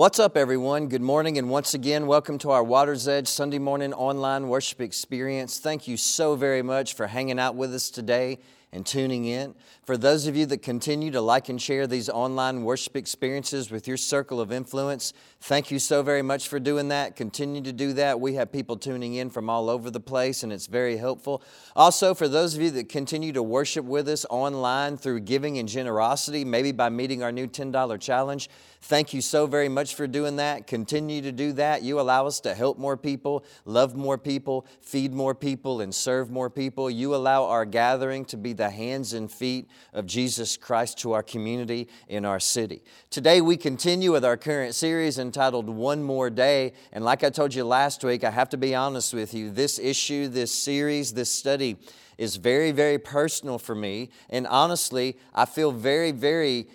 What's up, everyone? Good morning, and once again, welcome to our Water's Edge Sunday morning online worship experience. Thank you so very much for hanging out with us today and tuning in. For those of you that continue to like and share these online worship experiences with your circle of influence, thank you so very much for doing that. Continue to do that. We have people tuning in from all over the place, and it's very helpful. Also, for those of you that continue to worship with us online through giving and generosity, maybe by meeting our new $10 challenge, Thank you so very much for doing that. Continue to do that. You allow us to help more people, love more people, feed more people, and serve more people. You allow our gathering to be the hands and feet of Jesus Christ to our community in our city. Today, we continue with our current series entitled One More Day. And like I told you last week, I have to be honest with you, this issue, this series, this study is very, very personal for me. And honestly, I feel very, very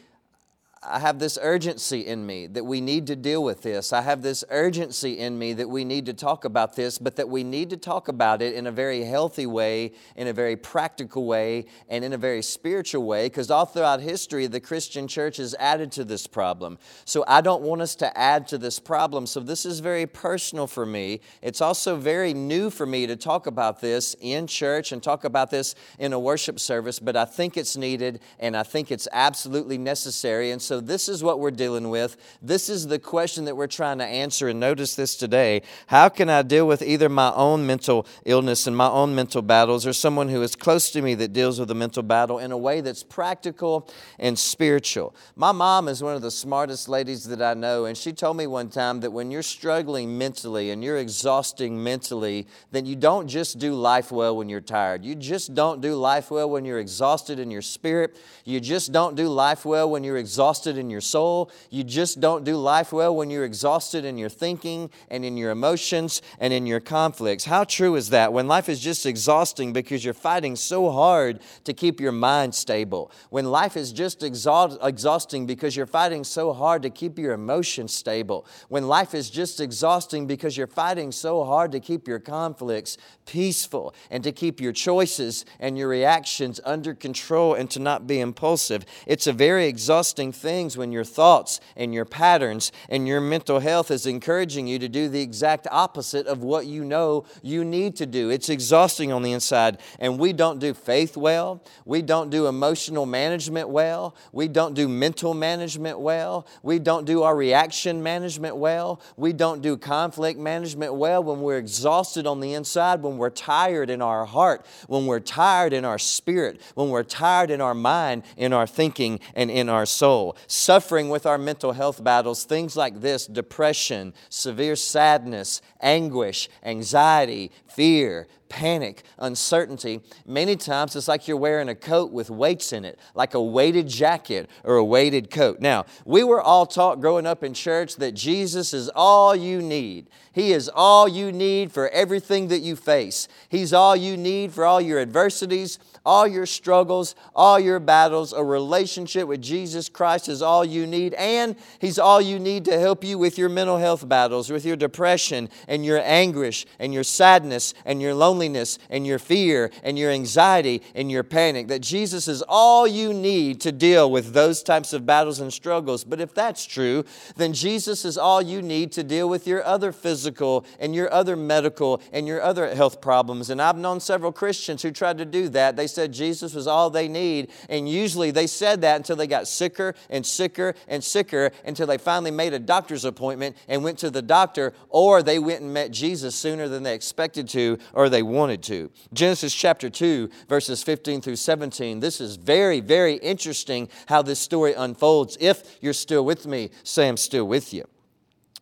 I have this urgency in me that we need to deal with this. I have this urgency in me that we need to talk about this, but that we need to talk about it in a very healthy way, in a very practical way, and in a very spiritual way, because all throughout history, the Christian church has added to this problem. So I don't want us to add to this problem. So this is very personal for me. It's also very new for me to talk about this in church and talk about this in a worship service, but I think it's needed and I think it's absolutely necessary. And so so this is what we're dealing with. This is the question that we're trying to answer. And notice this today How can I deal with either my own mental illness and my own mental battles, or someone who is close to me that deals with a mental battle in a way that's practical and spiritual? My mom is one of the smartest ladies that I know, and she told me one time that when you're struggling mentally and you're exhausting mentally, then you don't just do life well when you're tired. You just don't do life well when you're exhausted in your spirit. You just don't do life well when you're exhausted exhausted in your soul. You just don't do life well when you're exhausted in your thinking and in your emotions and in your conflicts. How true is that? When life is just exhausting because you're fighting so hard to keep your mind stable. When life is just exhaust- exhausting because you're fighting so hard to keep your emotions stable. When life is just exhausting because you're fighting so hard to keep your conflicts peaceful and to keep your choices and your reactions under control and to not be impulsive. It's a very exhausting thing things when your thoughts and your patterns and your mental health is encouraging you to do the exact opposite of what you know you need to do. It's exhausting on the inside. And we don't do faith well. We don't do emotional management well. We don't do mental management well. We don't do our reaction management well. We don't do conflict management well when we're exhausted on the inside, when we're tired in our heart, when we're tired in our spirit, when we're tired in our mind, in our thinking, and in our soul suffering with our mental health battles, things like this depression, severe sadness, anguish, anxiety, fear, panic, uncertainty. Many times it's like you're wearing a coat with weights in it, like a weighted jacket or a weighted coat. Now, we were all taught growing up in church that Jesus is all you need. He is all you need for everything that you face. He's all you need for all your adversities, all your struggles, all your battles. A relationship with Jesus Christ is all you need, and He's all you need to help you with your mental health battles, with your depression and your anguish and your sadness and your loneliness and your fear and your anxiety and your panic. That Jesus is all you need to deal with those types of battles and struggles. But if that's true, then Jesus is all you need to deal with your other physical and your other medical and your other health problems. And I've known several Christians who tried to do that. They said Jesus was all they need. And usually they said that until they got sicker and sicker and sicker until they finally made a doctor's appointment and went to the doctor, or they went and met Jesus sooner than they expected to or they wanted to. Genesis chapter 2, verses 15 through 17. This is very, very interesting how this story unfolds. If you're still with me, say I'm still with you.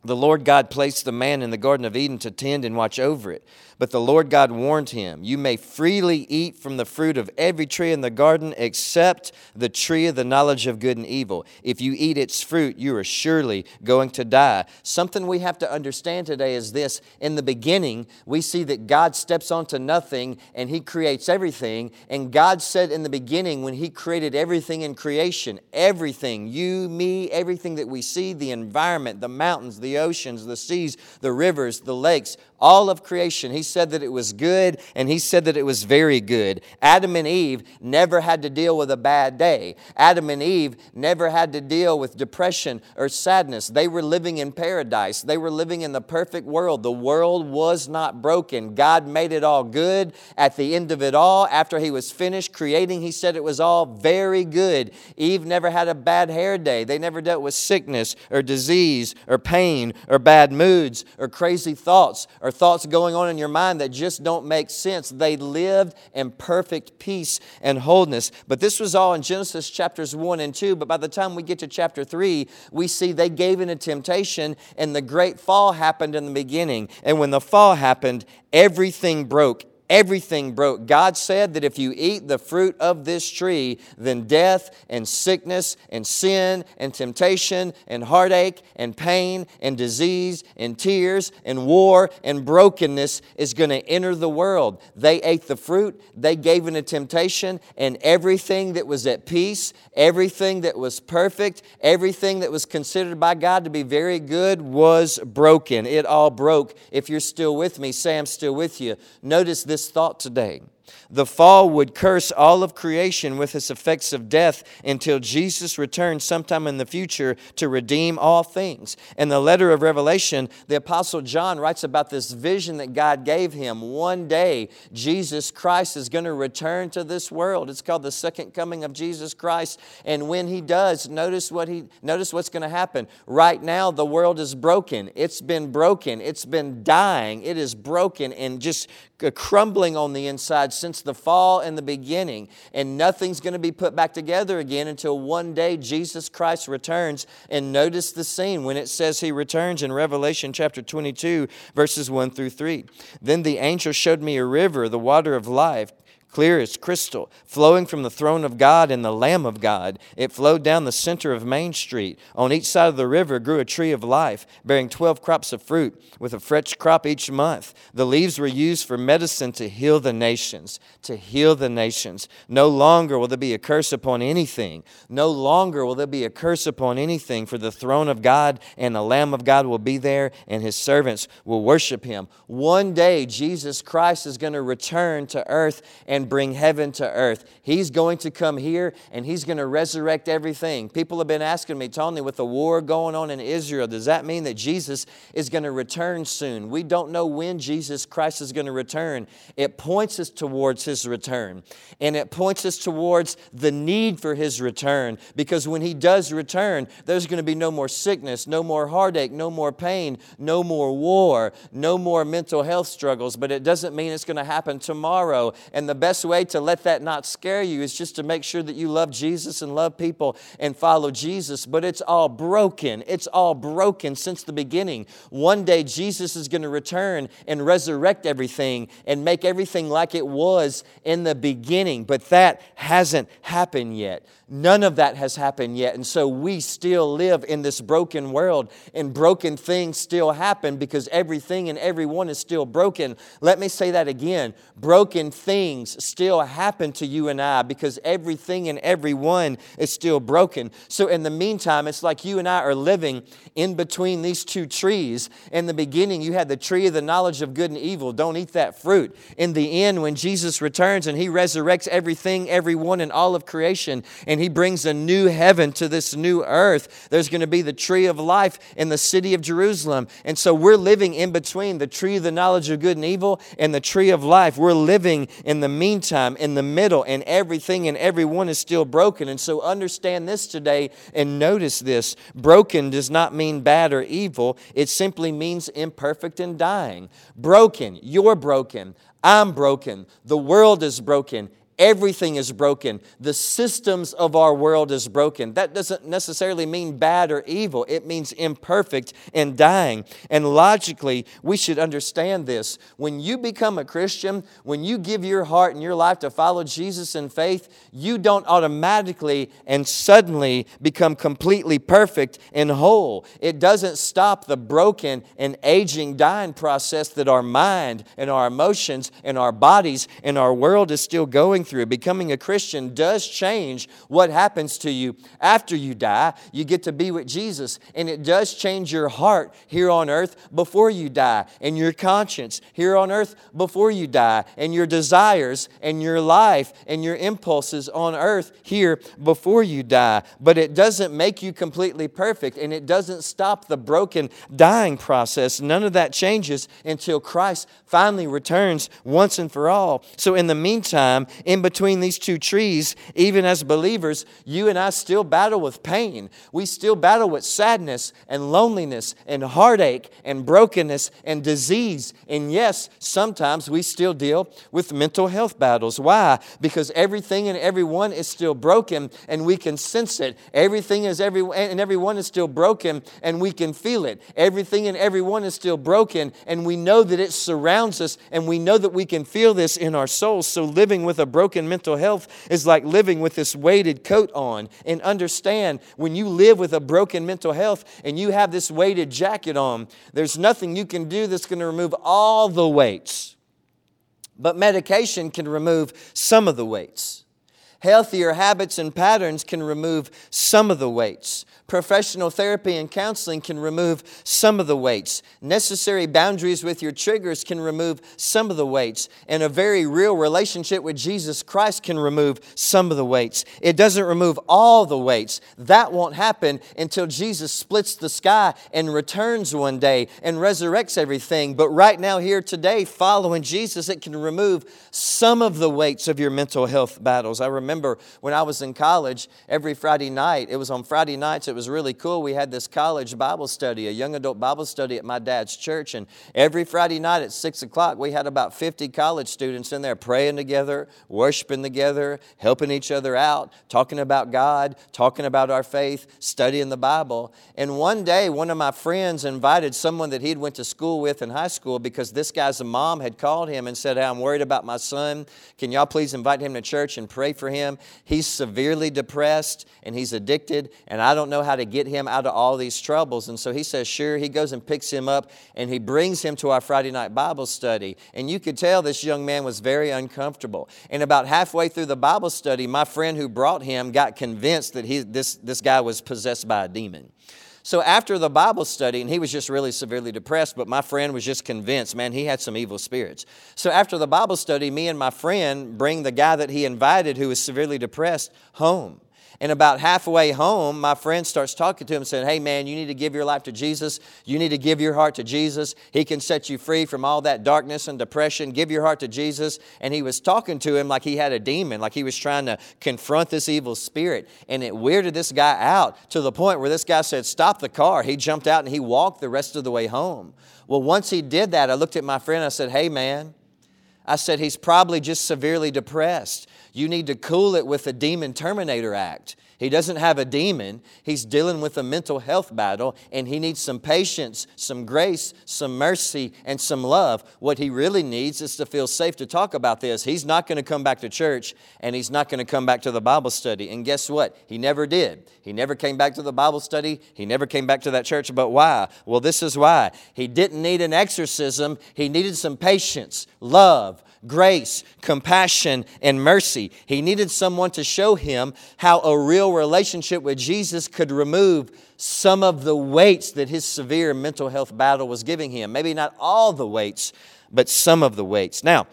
The Lord God placed the man in the Garden of Eden to tend and watch over it. But the Lord God warned him, You may freely eat from the fruit of every tree in the garden except the tree of the knowledge of good and evil. If you eat its fruit, you are surely going to die. Something we have to understand today is this In the beginning, we see that God steps onto nothing and he creates everything. And God said in the beginning, when he created everything in creation, everything, you, me, everything that we see, the environment, the mountains, the the oceans, the seas, the rivers, the lakes, all of creation. He said that it was good and he said that it was very good. Adam and Eve never had to deal with a bad day. Adam and Eve never had to deal with depression or sadness. They were living in paradise. They were living in the perfect world. The world was not broken. God made it all good. At the end of it all, after he was finished creating, he said it was all very good. Eve never had a bad hair day. They never dealt with sickness or disease or pain or bad moods or crazy thoughts or thoughts going on in your mind that just don't make sense. They lived in perfect peace and wholeness. But this was all in Genesis chapters 1 and 2. But by the time we get to chapter 3, we see they gave in a temptation and the great fall happened in the beginning. And when the fall happened, everything broke everything broke. God said that if you eat the fruit of this tree, then death and sickness and sin and temptation and heartache and pain and disease and tears and war and brokenness is going to enter the world. They ate the fruit, they gave in a temptation, and everything that was at peace, everything that was perfect, everything that was considered by God to be very good was broken. It all broke. If you're still with me, I'm still with you. Notice this thought today. The fall would curse all of creation with its effects of death until Jesus returns sometime in the future to redeem all things. In the letter of Revelation, the Apostle John writes about this vision that God gave him. One day, Jesus Christ is going to return to this world. It's called the second coming of Jesus Christ. And when he does, notice what he notice what's going to happen. Right now, the world is broken. It's been broken. It's been dying. It is broken and just uh, crumbling on the inside since the fall and the beginning. And nothing's going to be put back together again until one day Jesus Christ returns. And notice the scene when it says he returns in Revelation chapter 22, verses 1 through 3. Then the angel showed me a river, the water of life clear as crystal, flowing from the throne of God and the Lamb of God. It flowed down the center of Main Street. On each side of the river grew a tree of life, bearing 12 crops of fruit, with a fresh crop each month. The leaves were used for medicine to heal the nations, to heal the nations. No longer will there be a curse upon anything. No longer will there be a curse upon anything, for the throne of God and the Lamb of God will be there, and his servants will worship him. One day, Jesus Christ is going to return to earth and and bring heaven to earth. He's going to come here and He's going to resurrect everything. People have been asking me, Tony, with the war going on in Israel, does that mean that Jesus is going to return soon? We don't know when Jesus Christ is going to return. It points us towards His return, and it points us towards the need for His return because when He does return, there's going to be no more sickness, no more heartache, no more pain, no more war, no more mental health struggles, but it doesn't mean it's going to happen tomorrow. And the best best way to let that not scare you is just to make sure that you love Jesus and love people and follow Jesus. But it's all broken. It's all broken since the beginning. One day, Jesus is going to return and resurrect everything and make everything like it was in the beginning. But that hasn't happened yet. None of that has happened yet. And so we still live in this broken world, and broken things still happen because everything and everyone is still broken. Let me say that again. Broken things still happen to you and I because everything and everyone is still broken. So, in the meantime, it's like you and I are living in between these two trees. In the beginning, you had the tree of the knowledge of good and evil. Don't eat that fruit. In the end, when Jesus returns and he resurrects everything, everyone, and all of creation, and he brings a new heaven to this new earth. There's going to be the tree of life in the city of Jerusalem. And so we're living in between the tree of the knowledge of good and evil and the tree of life. We're living in the meantime, in the middle, and everything and everyone is still broken. And so understand this today and notice this. Broken does not mean bad or evil, it simply means imperfect and dying. Broken, you're broken. I'm broken. The world is broken. Everything is broken. The systems of our world is broken. That doesn't necessarily mean bad or evil. It means imperfect and dying. And logically, we should understand this. When you become a Christian, when you give your heart and your life to follow Jesus in faith, you don't automatically and suddenly become completely perfect and whole. It doesn't stop the broken and aging, dying process that our mind and our emotions and our bodies and our world is still going through through. Becoming a Christian does change what happens to you after you die. You get to be with Jesus, and it does change your heart here on earth before you die, and your conscience here on earth before you die, and your desires and your life and your impulses on earth here before you die. But it doesn't make you completely perfect, and it doesn't stop the broken dying process. None of that changes until Christ finally returns once and for all. So, in the meantime, in between these two trees, even as believers, you and I still battle with pain. We still battle with sadness and loneliness and heartache and brokenness and disease. And yes, sometimes we still deal with mental health battles. Why? Because everything and everyone is still broken and we can sense it. Everything is every and everyone is still broken and we can feel it. Everything and everyone is still broken and we know that it surrounds us and we know that we can feel this in our souls. So living with a broken mental health is like living with this weighted coat on. And understand when you live with a broken mental health and you have this weighted jacket on, there's nothing you can do that's going to remove all the weights. But medication can remove some of the weights. Healthier habits and patterns can remove some of the weights. Professional therapy and counseling can remove some of the weights. Necessary boundaries with your triggers can remove some of the weights. And a very real relationship with Jesus Christ can remove some of the weights. It doesn't remove all the weights. That won't happen until Jesus splits the sky and returns one day and resurrects everything. But right now, here today, following Jesus, it can remove some of the weights of your mental health battles. I remember when I was in college, every Friday night, it was on Friday nights, it was was really cool. We had this college Bible study, a young adult Bible study at my dad's church. And every Friday night at 6 o'clock, we had about 50 college students in there praying together, worshiping together, helping each other out, talking about God, talking about our faith, studying the Bible. And one day, one of my friends invited someone that he'd went to school with in high school because this guy's mom had called him and said, hey, I'm worried about my son. Can y'all please invite him to church and pray for him? He's severely depressed and he's addicted, and I don't know how how to get him out of all these troubles. And so he says, Sure. He goes and picks him up and he brings him to our Friday night Bible study. And you could tell this young man was very uncomfortable. And about halfway through the Bible study, my friend who brought him got convinced that he, this, this guy was possessed by a demon. So after the Bible study, and he was just really severely depressed, but my friend was just convinced, man, he had some evil spirits. So after the Bible study, me and my friend bring the guy that he invited who was severely depressed home. And about halfway home, my friend starts talking to him, saying, Hey, man, you need to give your life to Jesus. You need to give your heart to Jesus. He can set you free from all that darkness and depression. Give your heart to Jesus. And he was talking to him like he had a demon, like he was trying to confront this evil spirit. And it weirded this guy out to the point where this guy said, Stop the car. He jumped out and he walked the rest of the way home. Well, once he did that, I looked at my friend. I said, Hey, man, I said, He's probably just severely depressed. You need to cool it with the Demon Terminator Act. He doesn't have a demon. He's dealing with a mental health battle, and he needs some patience, some grace, some mercy, and some love. What he really needs is to feel safe to talk about this. He's not going to come back to church, and he's not going to come back to the Bible study. And guess what? He never did. He never came back to the Bible study. He never came back to that church. But why? Well, this is why. He didn't need an exorcism, he needed some patience, love, grace, compassion, and mercy. He needed someone to show him how a real relationship with Jesus could remove some of the weights that his severe mental health battle was giving him. Maybe not all the weights, but some of the weights. Now,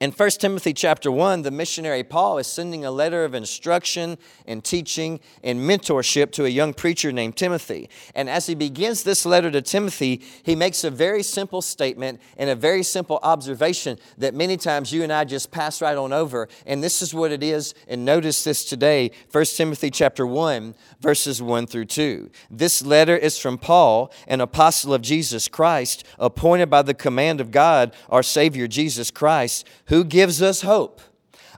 in 1 Timothy chapter 1, the missionary Paul is sending a letter of instruction and teaching and mentorship to a young preacher named Timothy. And as he begins this letter to Timothy, he makes a very simple statement and a very simple observation that many times you and I just pass right on over. And this is what it is. And notice this today 1 Timothy chapter 1, verses 1 through 2. This letter is from Paul, an apostle of Jesus Christ, appointed by the command of God, our Savior Jesus Christ who gives us hope.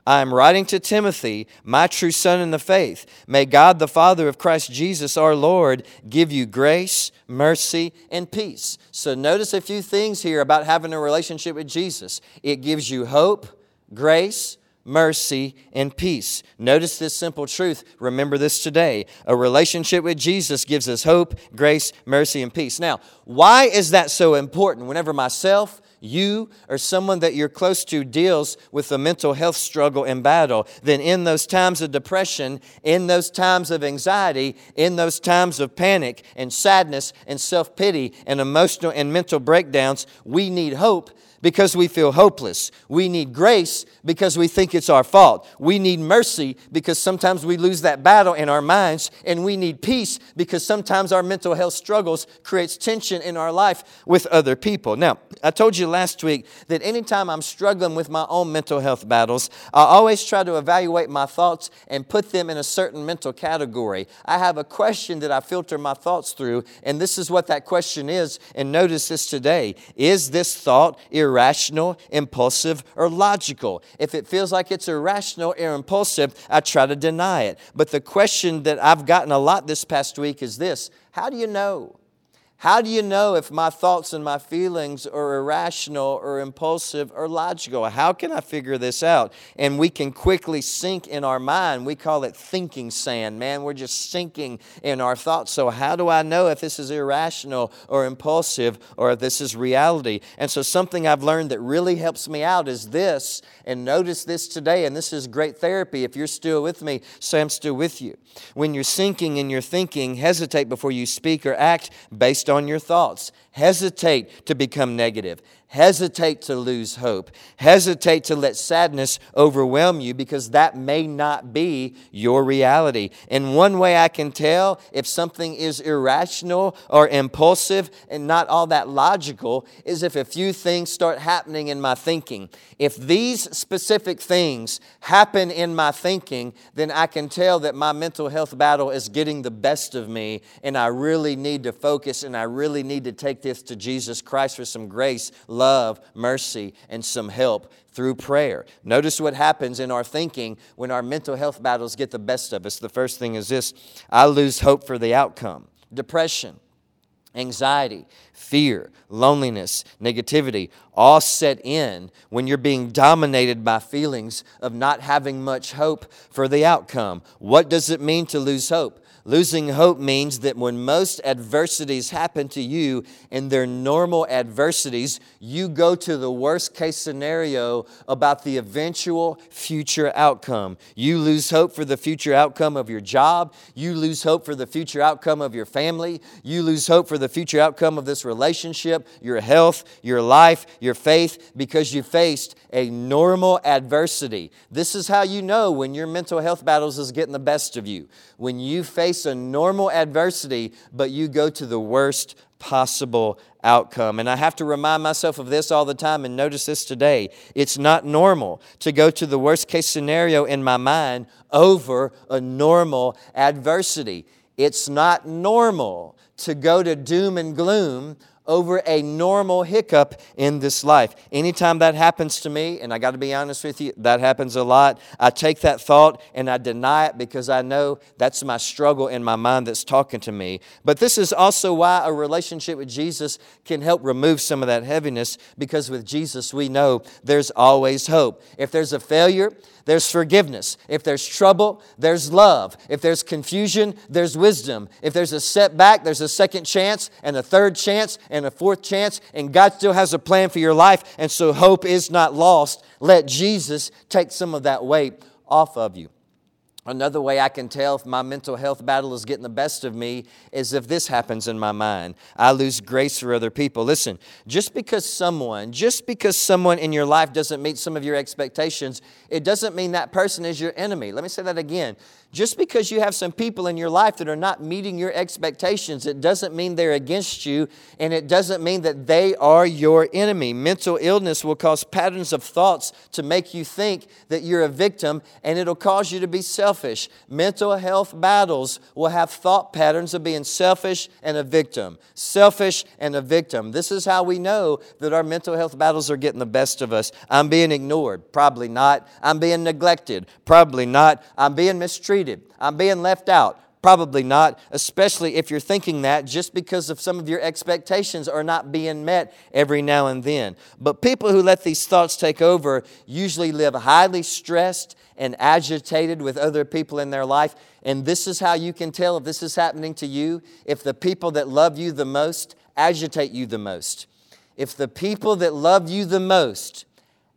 I am writing to Timothy, my true son in the faith. May God, the Father of Christ Jesus our Lord, give you grace, mercy, and peace. So, notice a few things here about having a relationship with Jesus. It gives you hope, grace, mercy, and peace. Notice this simple truth. Remember this today. A relationship with Jesus gives us hope, grace, mercy, and peace. Now, why is that so important? Whenever myself, you or someone that you're close to deals with a mental health struggle and battle, then in those times of depression, in those times of anxiety, in those times of panic and sadness and self pity and emotional and mental breakdowns, we need hope because we feel hopeless. We need grace because we think it's our fault. We need mercy because sometimes we lose that battle in our minds. And we need peace because sometimes our mental health struggles creates tension in our life with other people. Now, I told you last week that anytime I'm struggling with my own mental health battles, I always try to evaluate my thoughts and put them in a certain mental category. I have a question that I filter my thoughts through, and this is what that question is. And notice this today. Is this thought irrational? Irrational, impulsive, or logical. If it feels like it's irrational or impulsive, I try to deny it. But the question that I've gotten a lot this past week is this How do you know? How do you know if my thoughts and my feelings are irrational or impulsive or logical? How can I figure this out? And we can quickly sink in our mind. We call it thinking sand, man. We're just sinking in our thoughts. So, how do I know if this is irrational or impulsive or if this is reality? And so, something I've learned that really helps me out is this. And notice this today, and this is great therapy. If you're still with me, I'm still with you. When you're sinking in your thinking, hesitate before you speak or act based on your thoughts. Hesitate to become negative. Hesitate to lose hope. Hesitate to let sadness overwhelm you because that may not be your reality. And one way I can tell if something is irrational or impulsive and not all that logical is if a few things start happening in my thinking. If these specific things happen in my thinking, then I can tell that my mental health battle is getting the best of me and I really need to focus and I really need to take this to Jesus Christ for some grace love, mercy, and some help through prayer. Notice what happens in our thinking when our mental health battles get the best of us. The first thing is this I lose hope for the outcome. Depression, anxiety, fear, loneliness, negativity all set in when you're being dominated by feelings of not having much hope for the outcome. What does it mean to lose hope? Losing hope means that when most adversities happen to you and they're normal adversities, you go to the worst case scenario about the eventual future outcome. You lose hope for the future outcome of your job. You lose hope for the future outcome of your family. You lose hope for the future outcome of this relationship, your health, your life, your faith, because you faced a normal adversity. This is how you know when your mental health battles is getting the best of you. When you face a normal adversity, but you go to the worst possible outcome. And I have to remind myself of this all the time and notice this today. It's not normal to go to the worst case scenario in my mind over a normal adversity. It's not normal to go to doom and gloom over a normal hiccup in this life. Anytime that happens to me, and I got to be honest with you, that happens a lot, I take that thought and I deny it because I know that's my struggle in my mind that's talking to me. But this is also why a relationship with Jesus can help remove some of that heaviness because with Jesus we know there's always hope. If there's a failure, there's forgiveness. If there's trouble, there's love. If there's confusion, there's wisdom. If there's a setback, there's a second chance and a third chance and a fourth chance, and God still has a plan for your life, and so hope is not lost. Let Jesus take some of that weight off of you. Another way I can tell if my mental health battle is getting the best of me is if this happens in my mind. I lose grace for other people. Listen, just because someone, just because someone in your life doesn't meet some of your expectations, it doesn't mean that person is your enemy. Let me say that again. Just because you have some people in your life that are not meeting your expectations, it doesn't mean they're against you, and it doesn't mean that they are your enemy. Mental illness will cause patterns of thoughts to make you think that you're a victim, and it'll cause you to be selfish. Mental health battles will have thought patterns of being selfish and a victim. Selfish and a victim. This is how we know that our mental health battles are getting the best of us. I'm being ignored. Probably not. I'm being neglected. Probably not. I'm being mistreated treated. I'm being left out. Probably not, especially if you're thinking that just because of some of your expectations are not being met every now and then. But people who let these thoughts take over usually live highly stressed and agitated with other people in their life. And this is how you can tell if this is happening to you if the people that love you the most agitate you the most. If the people that love you the most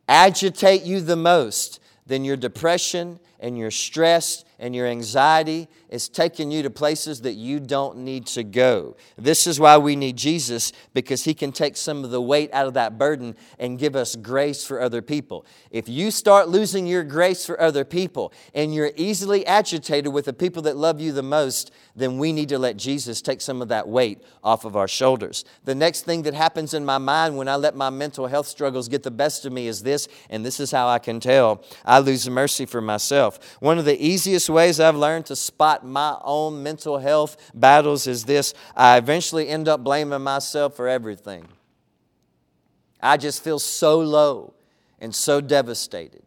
agitate you the most, then your depression and your stress and your anxiety is taking you to places that you don't need to go. This is why we need Jesus because he can take some of the weight out of that burden and give us grace for other people. If you start losing your grace for other people and you're easily agitated with the people that love you the most, then we need to let Jesus take some of that weight off of our shoulders. The next thing that happens in my mind when I let my mental health struggles get the best of me is this, and this is how I can tell I lose mercy for myself. One of the easiest ways I've learned to spot my own mental health battles is this I eventually end up blaming myself for everything. I just feel so low and so devastated.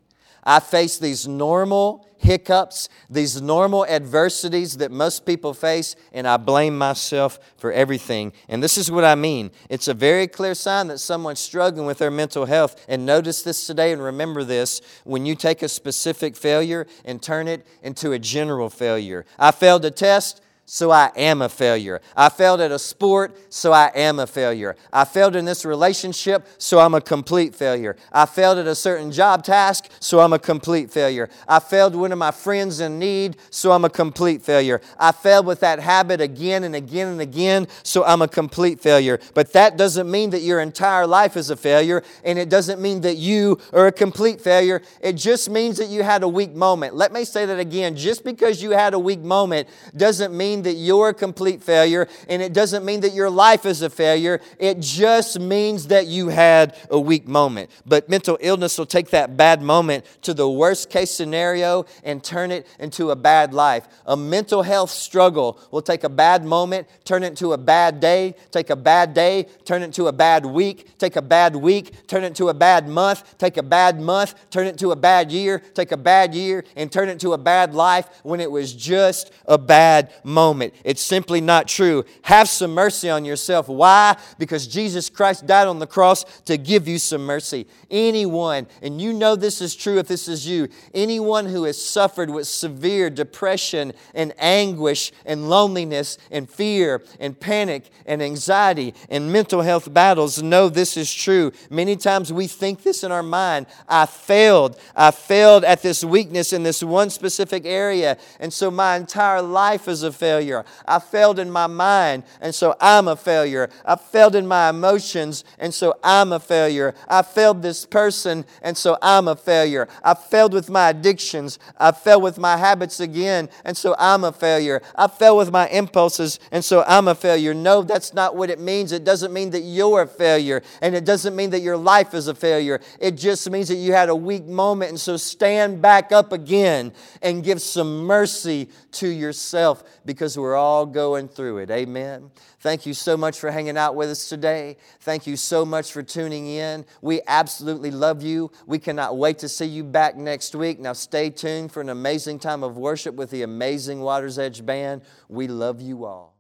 I face these normal hiccups, these normal adversities that most people face, and I blame myself for everything. And this is what I mean it's a very clear sign that someone's struggling with their mental health. And notice this today and remember this when you take a specific failure and turn it into a general failure. I failed a test so I am a failure. I failed at a sport, so I am a failure. I failed in this relationship, so I'm a complete failure. I failed at a certain job task, so I'm a complete failure. I failed one of my friends in need, so I'm a complete failure. I failed with that habit again and again and again, so I'm a complete failure. But that doesn't mean that your entire life is a failure, and it doesn't mean that you are a complete failure. It just means that you had a weak moment. Let me say that again. Just because you had a weak moment doesn't mean mean that you're a complete failure, and it doesn't mean that your life is a failure. It just means that you had a weak moment. But mental illness will take that bad moment to the worst case scenario and turn it into a bad life. A mental health struggle will take a bad moment, turn it into a bad day, take a bad day, turn it into a bad week, take a bad week, turn it into a bad month, take a bad month, turn it into a bad year, take a bad year, and turn it into a bad life when it was just a bad moment moment. It's simply not true. Have some mercy on yourself. Why? Because Jesus Christ died on the cross to give you some mercy. Anyone, and you know this is true if this is you, anyone who has suffered with severe depression and anguish and loneliness and fear and panic and anxiety and mental health battles know this is true. Many times we think this in our mind I failed. I failed at this weakness in this one specific area, and so my entire life is a failure failure. I failed in my mind, and so I'm a failure. I failed in my emotions, and so I'm a failure. I failed this person, and so I'm a failure. I failed with my addictions. I failed with my habits again, and so I'm a failure. I failed with my impulses, and so I'm a failure. No, that's not what it means. It doesn't mean that you're a failure, and it doesn't mean that your life is a failure. It just means that you had a weak moment, and so stand back up again and give some mercy to yourself because because we're all going through it. Amen. Thank you so much for hanging out with us today. Thank you so much for tuning in. We absolutely love you. We cannot wait to see you back next week. Now, stay tuned for an amazing time of worship with the amazing Water's Edge Band. We love you all.